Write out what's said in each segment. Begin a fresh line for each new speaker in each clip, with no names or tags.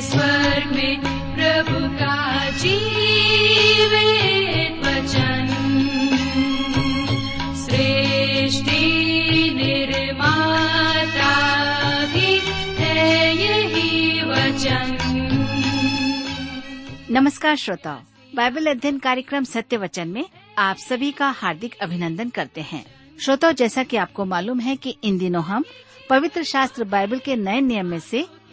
स्वर्ग में प्रभु का
नमस्कार श्रोताओ, बाइबल अध्ययन कार्यक्रम सत्य वचन में आप सभी का हार्दिक अभिनंदन करते हैं। श्रोताओ, जैसा कि आपको मालूम है कि इन दिनों हम पवित्र शास्त्र बाइबल के नए नियम में से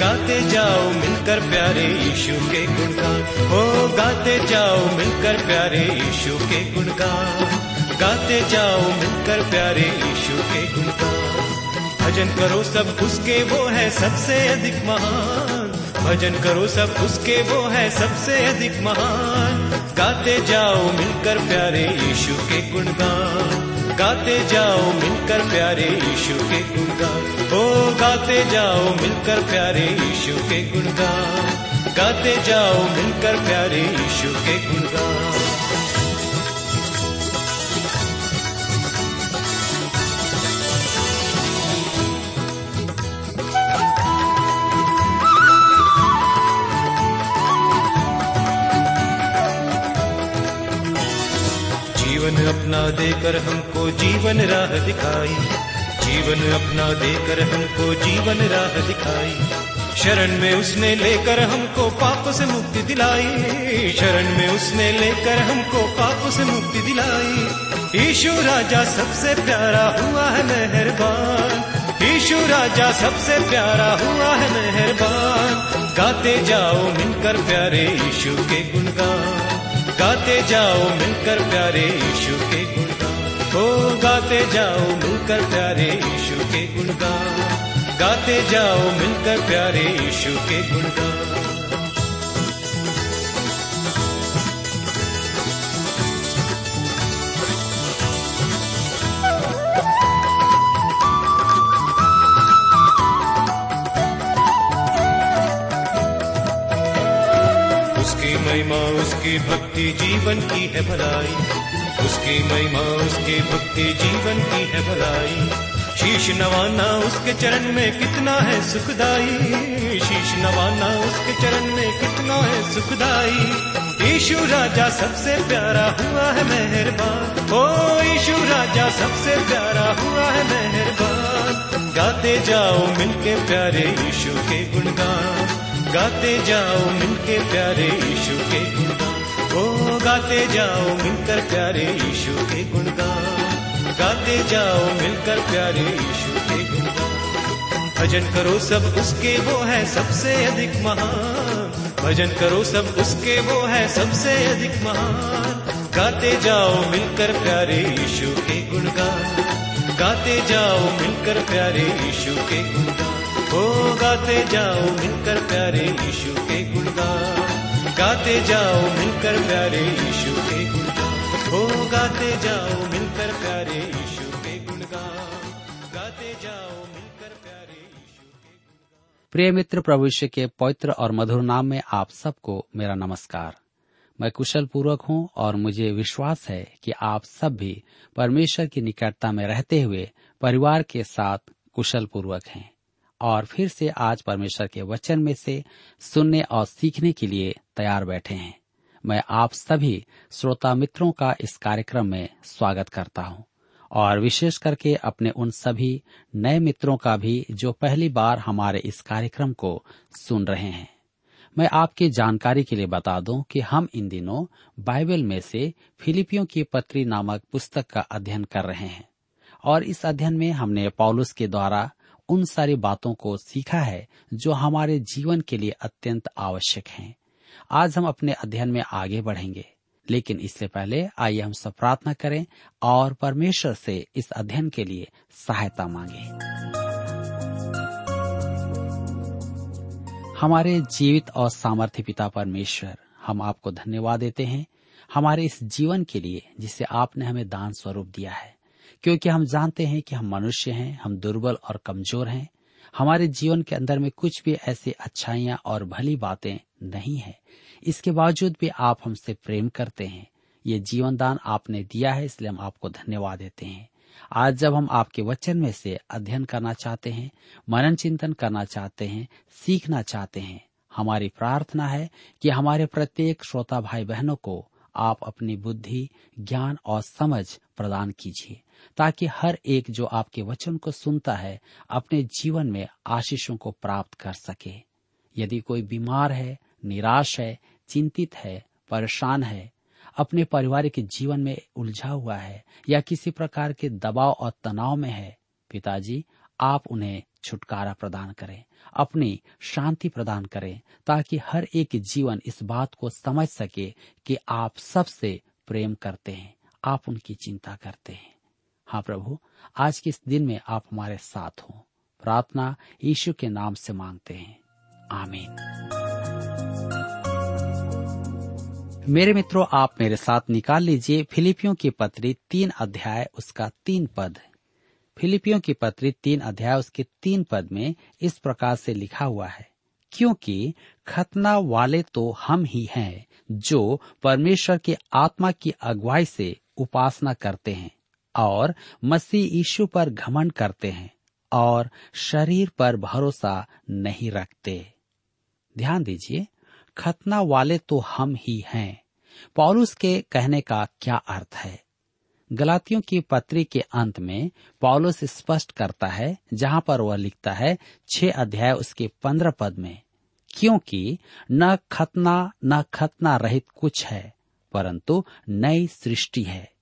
गाते जाओ मिलकर प्यारे यीशु के गुणगान। हो, गाते जाओ मिलकर प्यारे यीशु के गुणगान। गाते जाओ मिलकर प्यारे यीशु के गुणगान। भजन करो सब उसके, वो है सबसे अधिक महान। भजन करो सब उसके, वो है सबसे अधिक महान। गाते जाओ मिलकर प्यारे यीशु के गुणगान। गाते जाओ मिलकर प्यारे यीशु के गुणगान। ओ, गाते जाओ मिलकर प्यारे यीशु के गुणगान। गाते जाओ मिलकर प्यारे यीशु के गुणगान। जीवन अपना देकर हमको जीवन राह दिखाई। जीवन अपना देकर हमको जीवन राह दिखाई। शरण में उसने लेकर हमको पाप से मुक्ति दिलाई। शरण में उसने लेकर हमको पाप से मुक्ति दिलाई। ईशु राजा सबसे प्यारा हुआ है मेहरबान। ईशु राजा सबसे प्यारा हुआ है मेहरबान। गाते जाओ मिलकर प्यारे ईशु के गुणगान। गाते जाओ मिलकर प्यारे यीशु के गुणगान। हो गाते जाओ मिलकर प्यारे यीशु के गुणगान। गाते जाओ मिलकर प्यारे यीशु के गुणगान। महिमा उसकी भक्ति जीवन की है भलाई। उसकी महिमा उसकी भक्ति जीवन की है भलाई। शीश नवाना उसके चरण में कितना है सुखदाई। शीश नवाना उसके चरण में कितना है सुखदाई। ईशु राजा सबसे प्यारा हुआ है मेहरबान। ओ, ईशु राजा सबसे प्यारा हुआ है मेहरबान। गाते जाओ मिलके प्यारे ईशु के गुणगान। गाते जाओ मिलके प्यारे यीशु के ओ, गाते जाओ मिलकर प्यारे यीशु के गुणगान। गाते जाओ मिलकर प्यारे यीशु के गुणगान। भजन करो सब उसके, वो है सबसे अधिक महान। भजन करो सब उसके, वो है सबसे अधिक महान। गाते जाओ मिलकर प्यारे यीशु के गुणगान। गाते जाओ मिलकर प्यारे यीशु के गुणगान। ओ गाते जाओ मिलकर प्यारे यीशु के गुणगान। गाते जाओ मिलकर प्यारे यीशु के गुणगान। ओ गाते जाओ मिलकर प्यारे यीशु के गुणगान। गाते जाओ मिलकर प्यारे यीशु
प्रिय मित्र प्रभुष्य के पवित्र और मधुर नाम में आप सबको मेरा नमस्कार। मैं कुशल पूर्वक हूँ और मुझे विश्वास है कि आप सब भी परमेश्वर की निकटता में रहते हुए परिवार के साथ कुशल पूर्वक हैं। और फिर से आज परमेश्वर के वचन में से सुनने और सीखने के लिए तैयार बैठे हैं। मैं आप सभी श्रोता मित्रों का इस कार्यक्रम में स्वागत करता हूँ और विशेष करके अपने उन सभी नए मित्रों का भी जो पहली बार हमारे इस कार्यक्रम को सुन रहे हैं। मैं आपकी जानकारी के लिए बता दूँ कि हम इन दिनों बाइबल में से फिलिपियों की पत्री नामक पुस्तक का अध्ययन कर रहे हैं और इस अध्ययन में हमने पॉलुस के द्वारा उन सारी बातों को सीखा है जो हमारे जीवन के लिए अत्यंत आवश्यक हैं। आज हम अपने अध्ययन में आगे बढ़ेंगे, लेकिन इससे पहले आइए हम सब प्रार्थना करें और परमेश्वर से इस अध्ययन के लिए सहायता मांगे। हमारे जीवित और सामर्थ्य पिता परमेश्वर, हम आपको धन्यवाद देते हैं। हमारे इस जीवन के लिए जिसे आपने हमें दान स्वरूप दिया है। क्योंकि हम जानते हैं कि हम मनुष्य हैं, हम दुर्बल और कमज़ोर हैं। हमारे जीवन के अंदर में कुछ भी ऐसी अच्छाइयाँ और भली बातें नहीं है। इसके बावजूद भी आप हमसे प्रेम करते हैं। ये जीवन दान आपने दिया है, इसलिए हम आपको धन्यवाद देते हैं। आज जब हम आपके वचन में से अध्ययन करना चाहते हैं, मनन चिंतन करना चाहते हैं, सीखना चाहते हैं, हमारी प्रार्थना है कि हमारे प्रत्येक श्रोता भाई बहनों को आप अपनी बुद्धि, ज्ञान और समझ प्रदान कीजिए, ताकि हर एक जो आपके वचन को सुनता है, अपने जीवन में आशीषों को प्राप्त कर सके। यदि कोई बीमार है, निराश है, चिंतित है, परेशान है, अपने पारिवारिक जीवन में उलझा हुआ है, या किसी प्रकार के दबाव और तनाव में है, पिताजी, आप उन्हें छुटकारा प्रदान करें, अपनी शांति प्रदान करें, ताकि हर एक जीवन इस बात को समझ सके कि आप सबसे प्रेम करते हैं। आप उनकी चिंता करते हैं। हाँ प्रभु, आज के इस दिन में आप हमारे साथ हो। प्रार्थना यीशु के नाम से मांगते हैं। आमीन। मेरे मित्रों, आप मेरे साथ निकाल लीजिए फिलिपियों की पत्री तीन अध्याय, उसका तीन पद। फिलिपियों की पत्री तीन अध्याय, उसके तीन पद में इस प्रकार से लिखा हुआ है, क्योंकि खतना वाले तो हम ही हैं, जो परमेश्वर के आत्मा की अगुवाई से उपासना करते हैं और मसीह यीशु पर घमंड करते हैं और शरीर पर भरोसा नहीं रखते। ध्यान दीजिए, खतना वाले तो हम ही हैं। पौलुस के कहने का क्या अर्थ है? गलातियों की पत्री के अंत में पौलुस स्पष्ट करता है, जहाँ पर वह लिखता है, छह अध्याय उसके पंद्रह पद में, क्योंकि न खतना न खतना रहित कुछ है परंतु नई सृष्टि है।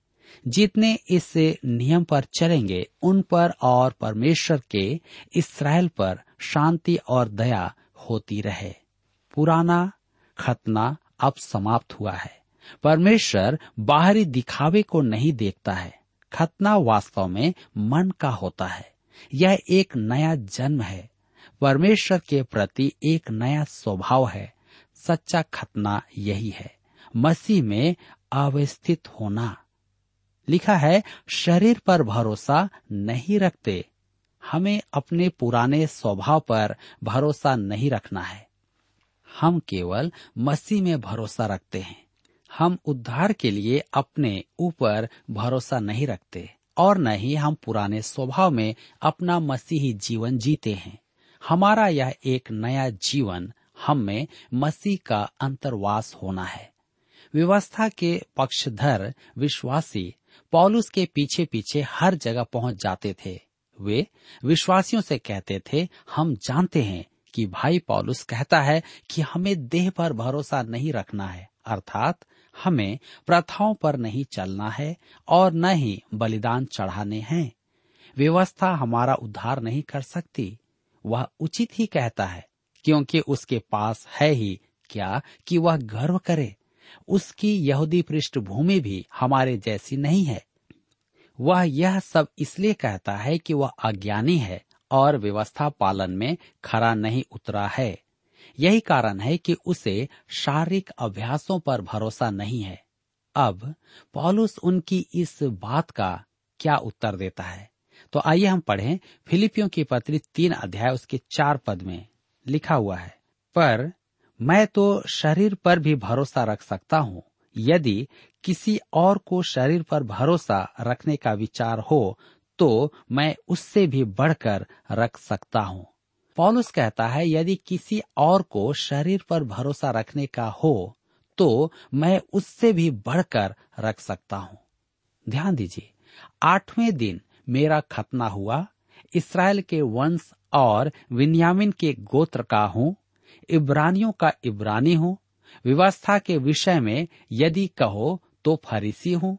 जितने इस नियम पर चलेंगे, उन पर और परमेश्वर के इसराइल पर शांति और दया होती रहे। पुराना खतना अब समाप्त हुआ है। परमेश्वर बाहरी दिखावे को नहीं देखता है। खतना वास्तव में मन का होता है। यह एक नया जन्म है। परमेश्वर के प्रति एक नया स्वभाव है। सच्चा खतना यही है। मसीह में अवस्थित होना। लिखा है, शरीर पर भरोसा नहीं रखते। हमें अपने पुराने स्वभाव पर भरोसा नहीं रखना है। हम केवल मसीह में भरोसा रखते हैं। हम उद्धार के लिए अपने ऊपर भरोसा नहीं रखते और न ही हम पुराने स्वभाव में अपना मसीही जीवन जीते हैं। हमारा यह एक नया जीवन हम में मसीह का अंतर्वास होना है। व्यवस्था के पक्षधर विश्वासी पौलुस के पीछे पीछे हर जगह पहुँच जाते थे। वे विश्वासियों से कहते थे, हम जानते हैं कि भाई पौलुस कहता है कि हमें देह पर भरोसा नहीं रखना है, अर्थात हमें प्रथाओं पर नहीं चलना है और न ही बलिदान चढ़ाने हैं। व्यवस्था हमारा उद्धार नहीं कर सकती। वह उचित ही कहता है, क्योंकि उसके पास है ही क्या कि वह गर्व करे। उसकी यहूदी पृष्ठभूमि भी हमारे जैसी नहीं है। वह यह सब इसलिए कहता है कि वह अज्ञानी है और व्यवस्था पालन में खरा नहीं उतरा है। यही कारण है कि उसे शारीरिक अभ्यासों पर भरोसा नहीं है। अब पॉलुस उनकी इस बात का क्या उत्तर देता है? तो आइए हम पढ़ें फिलिपियों की पत्री तीन अध्याय उसके चार पद में लिखा हुआ है। पर मैं तो शरीर पर भी भरोसा रख सकता हूँ, यदि किसी और को शरीर पर भरोसा रखने का विचार हो तो मैं उससे भी बढ़कर रख सकता हूँ। पॉलुस कहता है, यदि किसी और को शरीर पर भरोसा रखने का हो तो मैं उससे भी बढ़कर रख सकता हूँ। ध्यान दीजिए, आठवें दिन मेरा खतना हुआ। इसराइल के वंश और विन्यामिन के गोत्र का हूँ। इब्रानियों का इब्रानी हूँ। व्यवस्था के विषय में यदि कहो तो फरीसी हूँ।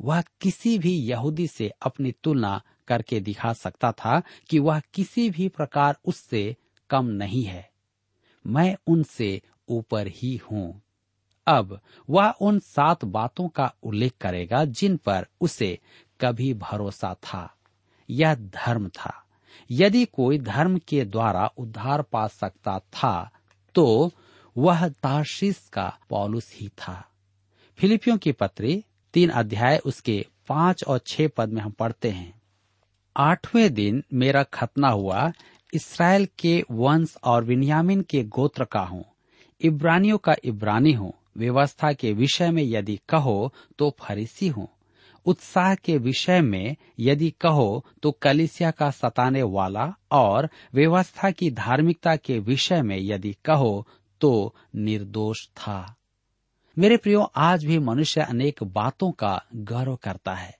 वह किसी भी यहूदी से अपनी तुलना करके दिखा सकता था कि वह किसी भी प्रकार उससे कम नहीं है। मैं उनसे ऊपर ही हूँ। अब वह उन सात बातों का उल्लेख करेगा जिन पर उसे कभी भरोसा था। यह धर्म था। यदि कोई धर्म के द्वारा उद्धार पा सकता था तो वह ताशीस का पौलुस ही था। फिलिपियों की पत्री तीन अध्याय उसके पाँच और छह पद में हम पढ़ते हैं। आठवें दिन मेरा खतना हुआ, इसराइल के वंश और विन्यामिन के गोत्र का हूँ। इब्रानियों का इब्रानी हूँ। व्यवस्था के विषय में यदि कहो तो फरीसी हूँ। उत्साह के विषय में यदि कहो तो कलिसिया का सताने वाला और व्यवस्था की धार्मिकता के विषय में यदि कहो तो निर्दोष था। मेरे प्रियो, आज भी मनुष्य अनेक बातों का गौरव करता है,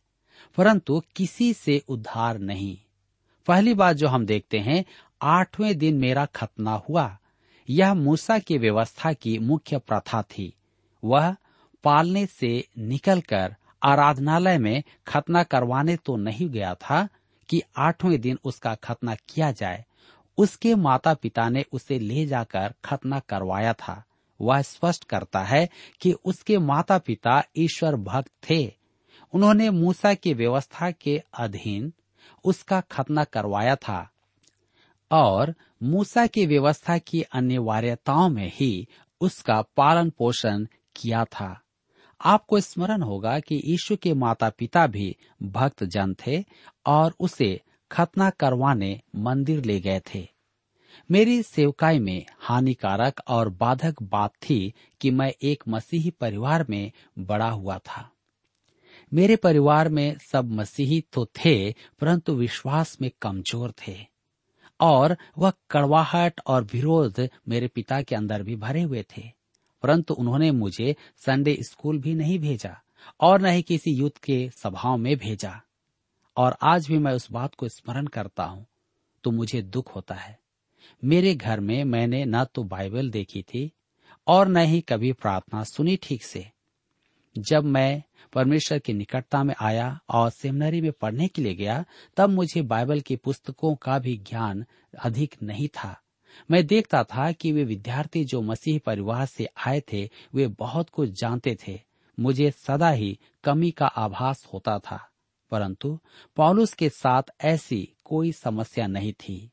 परंतु किसी से उद्धार नहीं। पहली बात जो हम देखते हैं, आठवें दिन मेरा खतना हुआ। यह मूसा की व्यवस्था की मुख्य प्रथा थी। वह पालने से निकलकर आराधनालय में खतना करवाने तो नहीं गया था कि आठवें दिन उसका खतना किया जाए। उसके माता पिता ने उसे ले जाकर खतना करवाया था। वह स्पष्ट करता है कि उसके माता पिता ईश्वर भक्त थे। उन्होंने मूसा की व्यवस्था के अधीन उसका खतना करवाया था। और मूसा की व्यवस्था की अनिवार्यताओं में ही उसका पालन पोषण किया था। आपको स्मरण होगा कि यीशु के माता पिता भी भक्त जन थे और उसे खतना करवाने मंदिर ले गए थे। मेरी सेवकाई में हानिकारक और बाधक बात थी कि मैं एक मसीही परिवार में बड़ा हुआ था। मेरे परिवार में सब मसीही तो थे, परंतु विश्वास में कमज़ोर थे और वह कड़वाहट और विरोध मेरे पिता के अंदर भी भरे हुए थे। परंतु उन्होंने मुझे संडे स्कूल भी नहीं भेजा और न ही किसी युद्ध के सभाओं में भेजा। और आज भी मैं उस बात को स्मरण करता हूँ तो मुझे दुख होता है। मेरे घर में मैंने न तो बाइबल देखी थी और न ही कभी प्रार्थना सुनी ठीक से। जब मैं परमेश्वर की निकटता में आया और सेमिनरी में पढ़ने के लिए गया, तब मुझे बाइबल की पुस्तकों का भी ज्ञान अधिक नहीं था। मैं देखता था कि वे विद्यार्थी जो मसीह परिवार से आए थे, वे बहुत कुछ जानते थे। मुझे सदा ही कमी का आभास होता था। परंतु पॉलुस के साथ ऐसी कोई समस्या नहीं थी।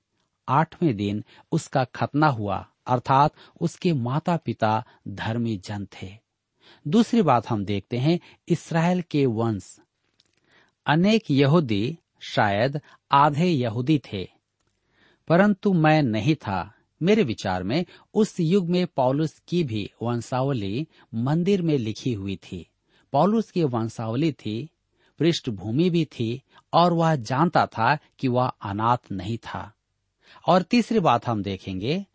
आठवें दिन उसका खतना हुआ, अर्थात उसके माता पिता धर्मी जन थे। दूसरी बात हम देखते हैं, इसराइल के वंश। अनेक यहूदी शायद आधे यहूदी थे। परंतु मैं नहीं था। मेरे विचार में उस युग में पौलुस की भी वंशावली मंदिर में लिखी हुई थी। पौलुस की वंशावली थी, पृष्ठभूमि भी थी और वह जानता था कि वह अनाथ नहीं था। और तीसरी बात हम देखेंगे,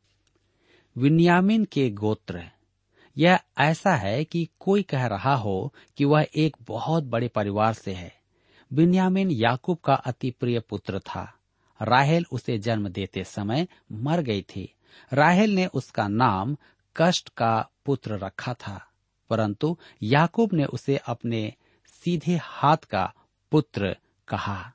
विन्यामिन के गोत्र। यह ऐसा है कि कोई कह रहा हो कि वह एक बहुत बड़े परिवार से है। बिन्यामिन याकूब का अति प्रिय पुत्र था। राहेल उसे जन्म देते समय मर गई थी। राहेल ने उसका नाम कष्ट का पुत्र रखा था, परंतु याकूब ने उसे अपने सीधे हाथ का पुत्र कहा।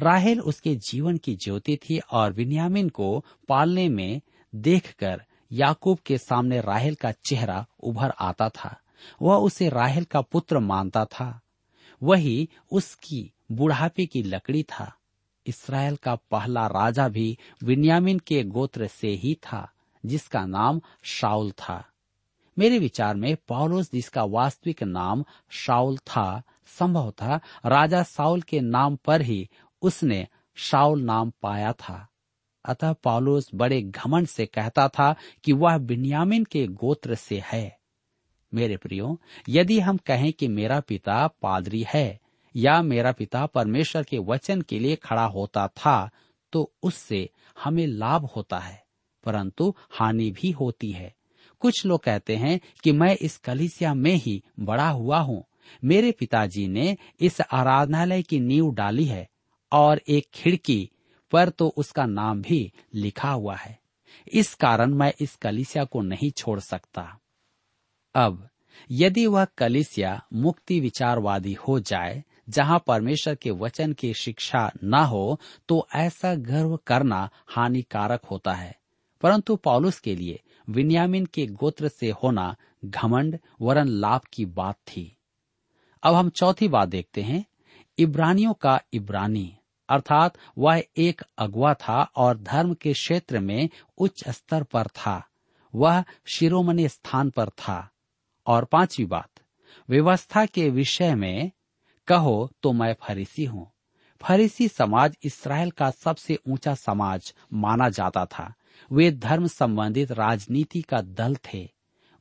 राहेल उसके जीवन की ज्योति थी और विन्यामिन को पालने में देखकर याकूब के सामने राहेल का चेहरा उभर आता था। वह उसे राहेल का पुत्र मानता था। वही उसकी बुढ़ापे की लकड़ी था। इसराइल का पहला राजा भी विन्यामिन के गोत्र से ही था, जिसका नाम शाउल था। मेरे विचार में पौलोस, जिसका वास्तविक नाम शाउल था संभव था राजा साउल के नाम पर ही उसने शाउल नाम पाया था। अतः पौलोस बड़े घमंड से कहता था कि वह बिन्यामिन के गोत्र से है। मेरे प्रियो, यदि हम कहें कि मेरा पिता पादरी है या मेरा पिता परमेश्वर के वचन के लिए खड़ा होता था तो उससे हमें लाभ होता है, परंतु हानि भी होती है। कुछ लोग कहते हैं कि मैं इस कलिसिया में ही बड़ा हुआ हूँ। मेरे पिताजी ने इस आराधनालय की नींव डाली है और एक खिड़की पर तो उसका नाम भी लिखा हुआ है। इस कारण मैं इस कलिसिया को नहीं छोड़ सकता। अब, यदि वह कलिसिया मुक्ति विचारवादी हो जाए जहाँ परमेश्वर के वचन की शिक्षा न हो तो ऐसा गर्व करना हानिकारक होता है। परंतु पौलुस के लिए विन्यामिन के गोत्र से होना घमंड, वरन लाभ की बात थी। अब हम चौथी बात देखते हैं। इब्रानियों का इब्रानी, अर्थात वह एक अगुआ था और धर्म के क्षेत्र में उच्च स्तर पर था। वह शिरोमणि स्थान पर था। और पांचवी बात, व्यवस्था के विषय में कहो तो मैं फरीसी हूँ। फरीसी समाज इसराइल का सबसे ऊँचा समाज माना जाता था। वे धर्म संबंधित राजनीति का दल थे।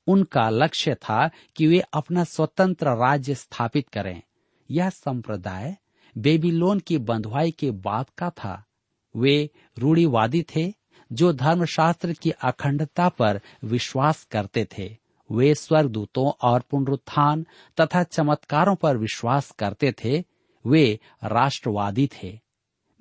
उनका लक्ष्य था कि वे अपना स्वतंत्र राज्य स्थापित करें। यह संप्रदाय बेबीलोन की बंधुआई के बाद का था। वे रूढ़ीवादी थे, जो धर्मशास्त्र की अखंडता पर विश्वास करते थे। वे स्वर्गदूतों और पुनरुत्थान तथा चमत्कारों पर विश्वास करते थे, वे राष्ट्रवादी थे।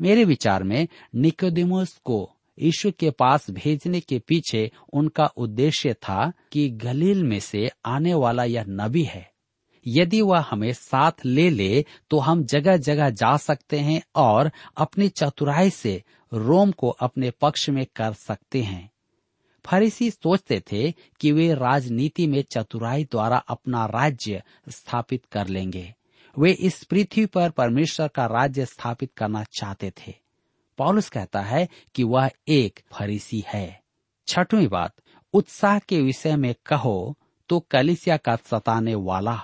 मेरे विचार में निकोदिमुस को यीशु के पास भेजने के पीछे उनका उद्देश्य था कि गलील में से आने वाला यह नबी है। यदि वह हमें साथ ले ले तो हम जगह जगह जा सकते हैं और अपनी चतुराई से रोम को अपने पक्ष में कर सकते हैं। फरीसी सोचते थे कि वे राजनीति में चतुराई द्वारा अपना राज्य स्थापित कर लेंगे। वे इस पृथ्वी पर परमेश्वर का राज्य स्थापित करना चाहते थे। पौलुस कहता है कि वह एक फरीसी है। छठवीं बात, उत्साह के विषय में कहो तो कलिसिया का सताने वाला।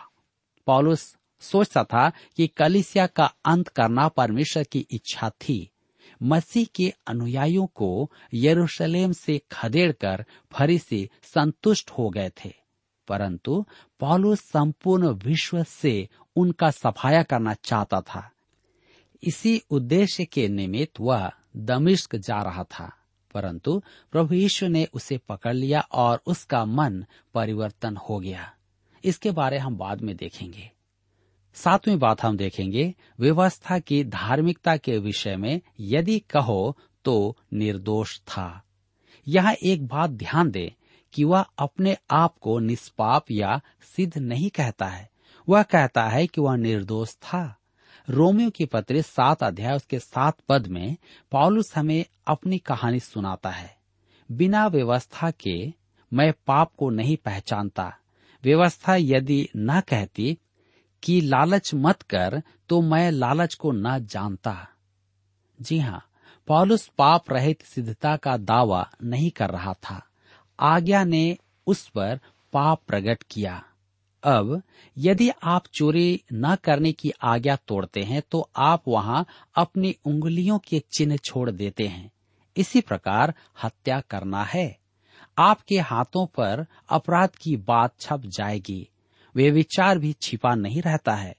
पौलुस सोचता था कि कलिसिया का अंत करना परमेश्वर की इच्छा थी। मसीह के अनुयायियों को यरूशलेम से खदेड़कर फरीसी संतुष्ट हो गए थे। परंतु पौलुस संपूर्ण विश्व से उनका सफाया करना चाहता था। इसी उद्देश्य के निमित्त वह दमिश्क जा रहा था। परंतु प्रभु यीशु ने उसे पकड़ लिया और उसका मन परिवर्तन हो गया। इसके बारे हम बाद में देखेंगे। सातवीं बात हम देखेंगे, व्यवस्था की धार्मिकता के विषय में यदि कहो तो निर्दोष था। यहाँ एक बात ध्यान दे कि वह अपने आप को निष्पाप या सिद्ध नहीं कहता है। वह कहता है कि वह निर्दोष था। रोमियो की पत्र सात अध्याय उसके सात पद में पॉलुस हमें अपनी कहानी सुनाता है। बिना व्यवस्था के मैं पाप को नहीं पहचानता। व्यवस्था यदि न कहती कि लालच मत कर तो मैं लालच को न जानता। जी हाँ पॉलुस पाप रहित सिद्धता का दावा नहीं कर रहा था। आज्ञा ने उस पर पाप प्रकट किया। अब, यदि आप चोरी न करने की आज्ञा तोड़ते हैं तो आप वहाँ अपनी उंगलियों के चिन्ह छोड़ देते हैं। इसी प्रकार हत्या करना है। आपके हाथों पर अपराध की बात छप जाएगी। वे विचार भी छिपा नहीं रहता है।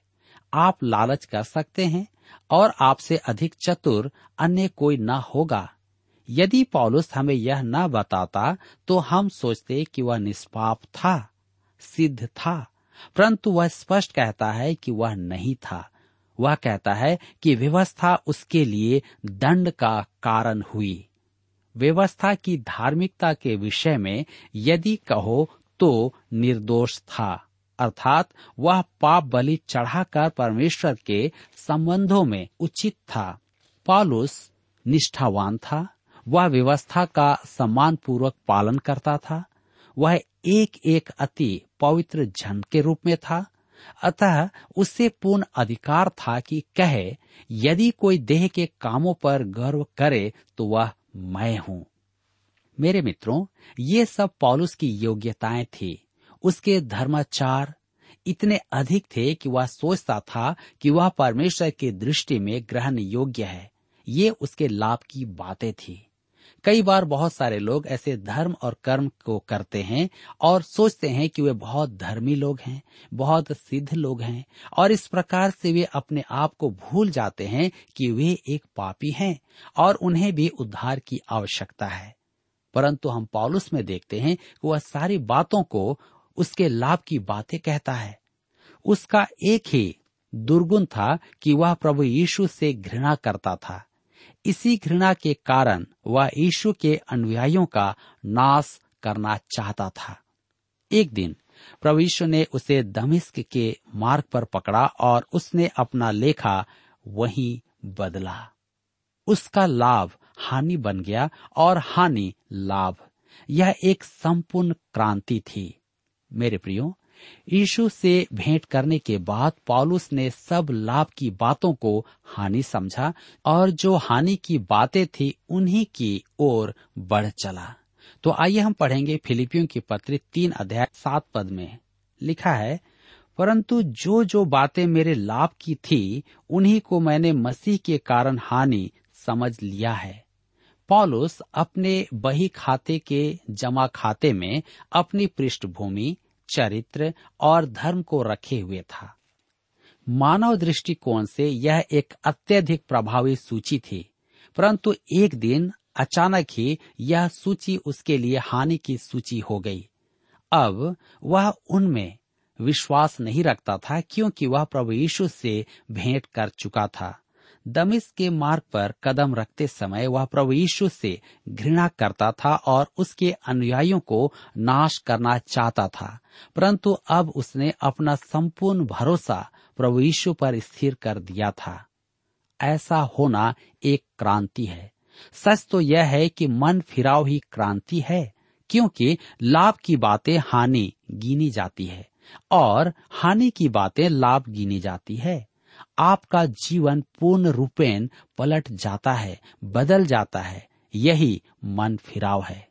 आप लालच कर सकते हैं और आपसे अधिक चतुर अन्य कोई न होगा। यदि पौलुस हमें यह न बताता तो हम सोचते कि वह निष्पाप था, सिद्ध था, परंतु वह स्पष्ट कहता है कि वह नहीं था। वह कहता है कि व्यवस्था उसके लिए दंड का कारण हुई। व्यवस्था की धार्मिकता के विषय में यदि कहो तो निर्दोष था। अर्थात वह पाप बलि चढ़ाकर परमेश्वर के संबंधों में उचित था। पॉलुस निष्ठावान था। वह व्यवस्था का सम्मान पूर्वक पालन करता था। वह एक एक अति पवित्र जन के रूप में था। अतः उससे पूर्ण अधिकार था कि कहे, यदि कोई देह के कामों पर गर्व करे तो वह मैं हूँ। मेरे मित्रों, ये सब पॉलुस की योग्यताएँ थी। उसके धर्माचार इतने अधिक थे कि वह सोचता था कि वह परमेश्वर की दृष्टि में ग्रहण योग्य है। ये उसके लाभ की बातें थी। कई बार बहुत सारे लोग ऐसे धर्म और कर्म को करते हैं और सोचते हैं कि वे बहुत धर्मी लोग हैं, बहुत सिद्ध लोग हैं और इस प्रकार से वे अपने आप को भूल जाते हैं कि वे एक पापी हैं और उन्हें भी उद्धार की आवश्यकता है। परंतु हम पॉलुस में देखते हैं कि वह सारी बातों को उसके लाभ की बातें कहता है। उसका एक ही दुर्गुण था कि वह प्रभु यीशु से घृणा करता था। इसी घृणा के कारण वह यीशु के अनुयायियों का नाश करना चाहता था। एक दिन प्रभु यीशु ने उसे दमिश्क के मार्ग पर पकड़ा और उसने अपना लेखा वहीं बदला। उसका लाभ हानि बन गया और हानि लाभ। यह एक संपूर्ण क्रांति थी। मेरे प्रियो, यीशु से भेंट करने के बाद पॉलुस ने सब लाभ की बातों को हानि समझा और जो हानि की बातें थी उन्हीं की ओर बढ़ चला। तो आइए हम पढ़ेंगे फिलिपियों की पत्री तीन अध्याय सात पद में। लिखा है, परंतु जो जो बातें मेरे लाभ की थी, उन्हीं को मैंने मसीह के कारण हानि समझ लिया है। पॉलुस अपने बही खाते के जमा खाते में अपनी पृष्ठभूमि, चरित्र और धर्म को रखे हुए था। मानव दृष्टिकोण से यह एक अत्यधिक प्रभावी सूची थी, परंतु एक दिन अचानक ही यह सूची उसके लिए हानि की सूची हो गई। अब वह उनमें विश्वास नहीं रखता था, क्योंकि वह प्रभु यीशु से भेंट कर चुका था। दमिश के मार्ग पर कदम रखते समय वह प्रभु यीशु से घृणा करता था और उसके अनुयायियों को नाश करना चाहता था। परंतु अब उसने अपना संपूर्ण भरोसा प्रभु यीशु पर स्थिर कर दिया था। ऐसा होना एक क्रांति है। सच तो यह है कि मन फिराव ही क्रांति है, क्योंकि लाभ की बातें हानि गिनी जाती है और हानि की बातें लाभ गिनी जाती है। आपका जीवन पूर्ण रूपेण पलट जाता है, बदल जाता है। यही मन फिराव है।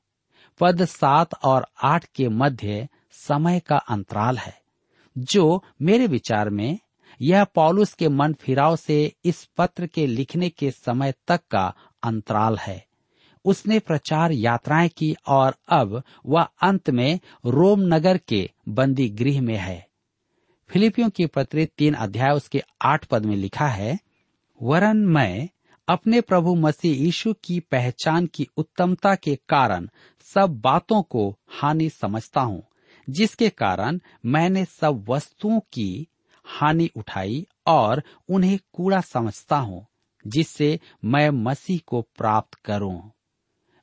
पद सात और आठ के मध्य समय का अंतराल है। जो मेरे विचार में, यह पॉलुस के मन फिराव से इस पत्र के लिखने के समय तक का अंतराल है। उसने प्रचार यात्राएँ की और अब वह अंत में रोम नगर के बंदी गृह में है। फिलिपियों की पत्र तीन अध्याय उसके आठ पद में लिखा है, वरन मैं अपने प्रभु मसीह यीशु की पहचान की उत्तमता के कारण सब बातों को हानि समझता हूँ, जिसके कारण मैंने सब वस्तुओं की हानि उठाई और उन्हें कूड़ा समझता हूँ, जिससे मैं मसीह को प्राप्त करूँ।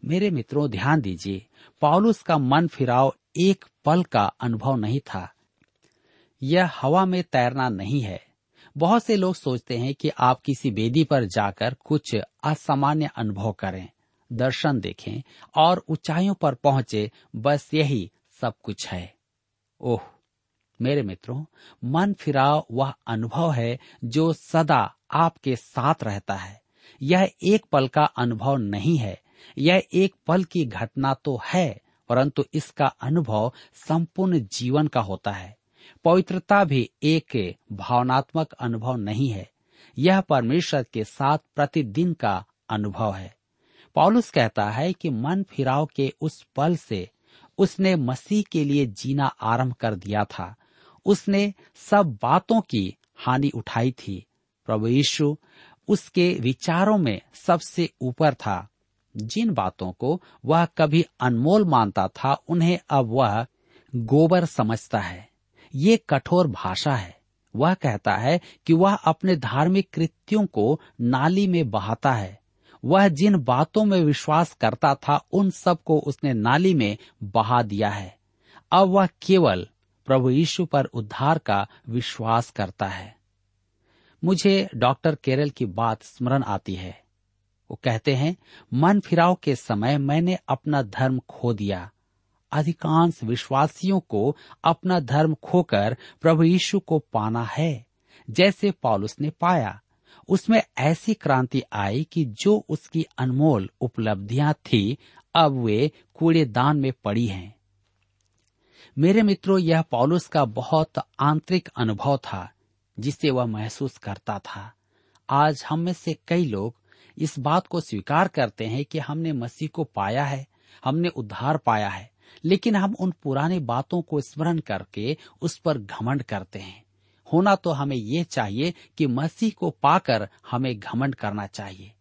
मेरे मित्रों, ध्यान दीजिए पॉलुस का मन फिराव एक पल का अनुभव नहीं था। यह हवा में तैरना नहीं है। बहुत से लोग सोचते हैं कि आप किसी वेदी पर जाकर कुछ असामान्य अनुभव करें, दर्शन देखें और ऊंचाइयों पर पहुँचे, बस यही सब कुछ है। ओह, मेरे मित्रों, मन फिराव वह अनुभव है जो सदा आपके साथ रहता है। यह एक पल का अनुभव नहीं है। यह एक पल की घटना तो है, परंतु इसका अनुभव संपूर्ण जीवन का होता है। पवित्रता भी एक भावनात्मक अनुभव नहीं है। यह परमेश्वर के साथ प्रतिदिन का अनुभव है। पॉलुस कहता है कि मन फिराव के उस पल से उसने मसीह के लिए जीना आरंभ कर दिया था। उसने सब बातों की हानि उठाई थी। प्रभु यीशु उसके विचारों में सबसे ऊपर था। जिन बातों को वह कभी अनमोल मानता था, उन्हें अब वह गोबर समझता है। ये कठोर भाषा है। वह कहता है कि वह अपने धार्मिक कृत्यों को नाली में बहाता है। वह जिन बातों में विश्वास करता था, उन सबको उसने नाली में बहा दिया है। अब वह केवल प्रभु यीशु पर उद्धार का विश्वास करता है। मुझे डॉक्टर केरल की बात स्मरण आती है। वो कहते हैं, मन फिराव के समय मैंने अपना धर्म खो दिया। अधिकांश विश्वासियों को अपना धर्म खोकर प्रभु यीशु को पाना है, जैसे पॉलुस ने पाया। उसमें ऐसी क्रांति आई कि जो उसकी अनमोल उपलब्धियाँ थी, अब वे कूड़ेदान में पड़ी हैं। मेरे मित्रों, यह पॉलुस का बहुत आंतरिक अनुभव था, जिसे वह महसूस करता था। आज हम में से कई लोग इस बात को स्वीकार करते हैं कि हमने मसीह को पाया है, हमने उद्धार पाया है। लेकिन हम उन पुराने बातों को स्मरण करके उस पर घमंड करते हैं। होना तो हमें ये चाहिए कि मसीह को पाकर हमें घमंड करना चाहिए।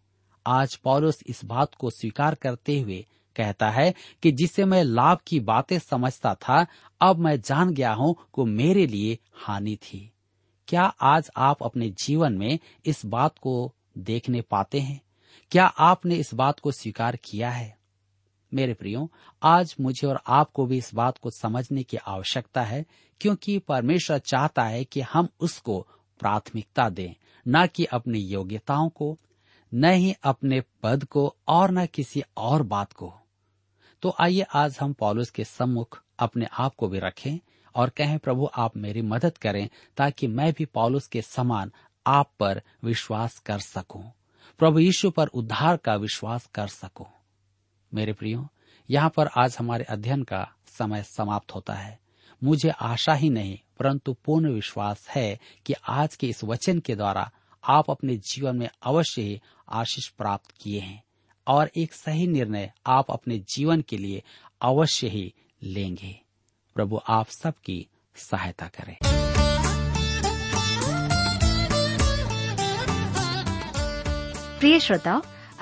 आज पौलुस इस बात को स्वीकार करते हुए कहता है कि जिसे मैं लाभ की बातें समझता था, अब मैं जान गया हूँ कि मेरे लिए हानि थी। क्या आज आप अपने जीवन में इस बात को देखने पाते हैं? क्या आपने इस बात को स्वीकार किया है? मेरे प्रियो, आज मुझे और आपको भी इस बात को समझने की आवश्यकता है, क्योंकि परमेश्वर चाहता है कि हम उसको प्राथमिकता दें, न कि अपनी योग्यताओं को, न ही अपने पद को और न किसी और बात को। तो आइए आज हम पॉलुस के सम्मुख अपने आप को भी रखें और कहें, प्रभु, आप मेरी मदद करें ताकि मैं भी पॉलुस के समान आप पर विश्वास कर सकूँ। प्रभु, यीशु पर उद्धार का विश्वास कर सकूँ। मेरे प्रियो, यहाँ पर आज हमारे अध्ययन का समय समाप्त होता है। मुझे आशा ही नहीं, परंतु पूर्ण विश्वास है कि आज के इस वचन के द्वारा आप अपने जीवन में अवश्य ही आशीष प्राप्त किए हैं और एक सही निर्णय आप अपने जीवन के लिए अवश्य ही लेंगे। प्रभु आप सबकी सहायता करें।
प्रिय श्रोताओ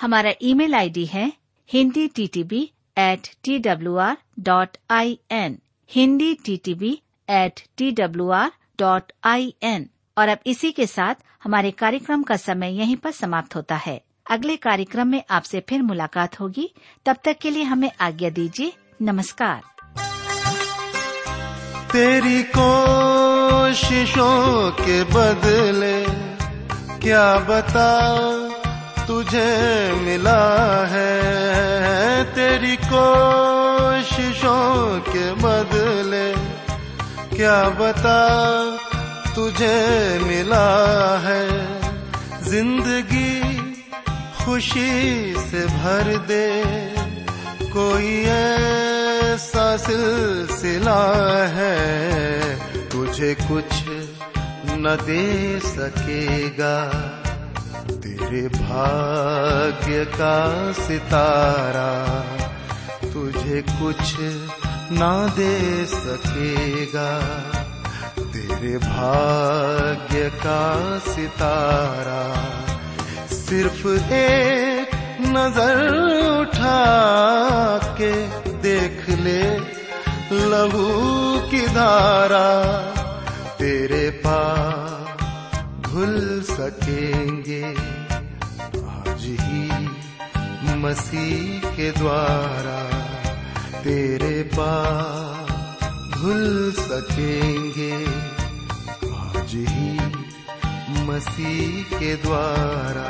हमारा ईमेल आईडी है Hindi T T B at T W R dot I N Hindi T T B at T W R dot I N और अब इसी के साथ हमारे कार्यक्रम का समय यहीं पर समाप्त होता है। अगले कार्यक्रम में आपसे फिर मुलाकात होगी। तब तक के लिए हमें आज्ञा दीजिए। नमस्कार।
तेरी कोशिशों के बदले क्या बता तुझे मिला है तेरी कोशिशों के बदले। क्या बता तुझे मिला है? ज़िंदगी खुशी से भर दे। कोई ऐसा सिलसिला है, तुझे कुछ न दे सकेगा। तेरे भाग्य का सितारा तुझे कुछ ना दे सकेगा। तेरे भाग्य का सितारा सिर्फ़ एक नज़र उठा के देख ले, लहू की धारा तेरे पास भूल सकेंगे। ही मसीह के द्वारा तेरे पास भूल सकेंगे। आज ही मसीह के द्वारा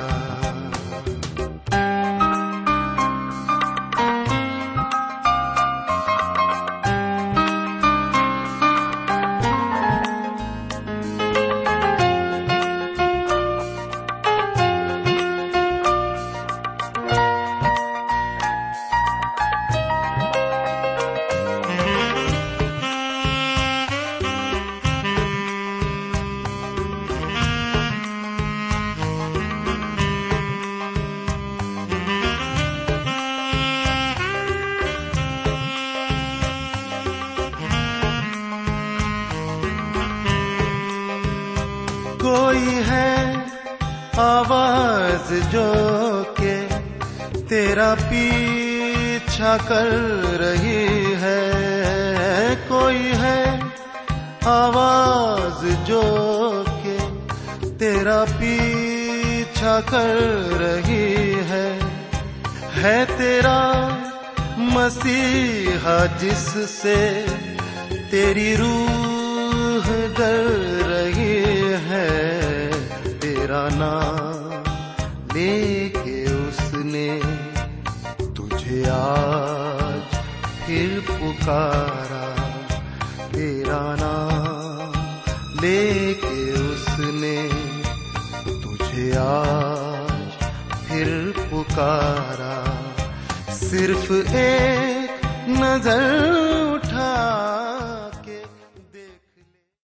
आवाज़ जो के तेरा पीछा कर रही है, कोई है? आवाज़ जो के तेरा पीछा कर रही है है तेरा मसीहा जिससे तेरी रूह डर मेरा नाम लेके उसने तुझे आज फिर पुकारा। तेरा नाम लेके उसने तुझे आज फिर पुकारा। सिर्फ़ एक नज़र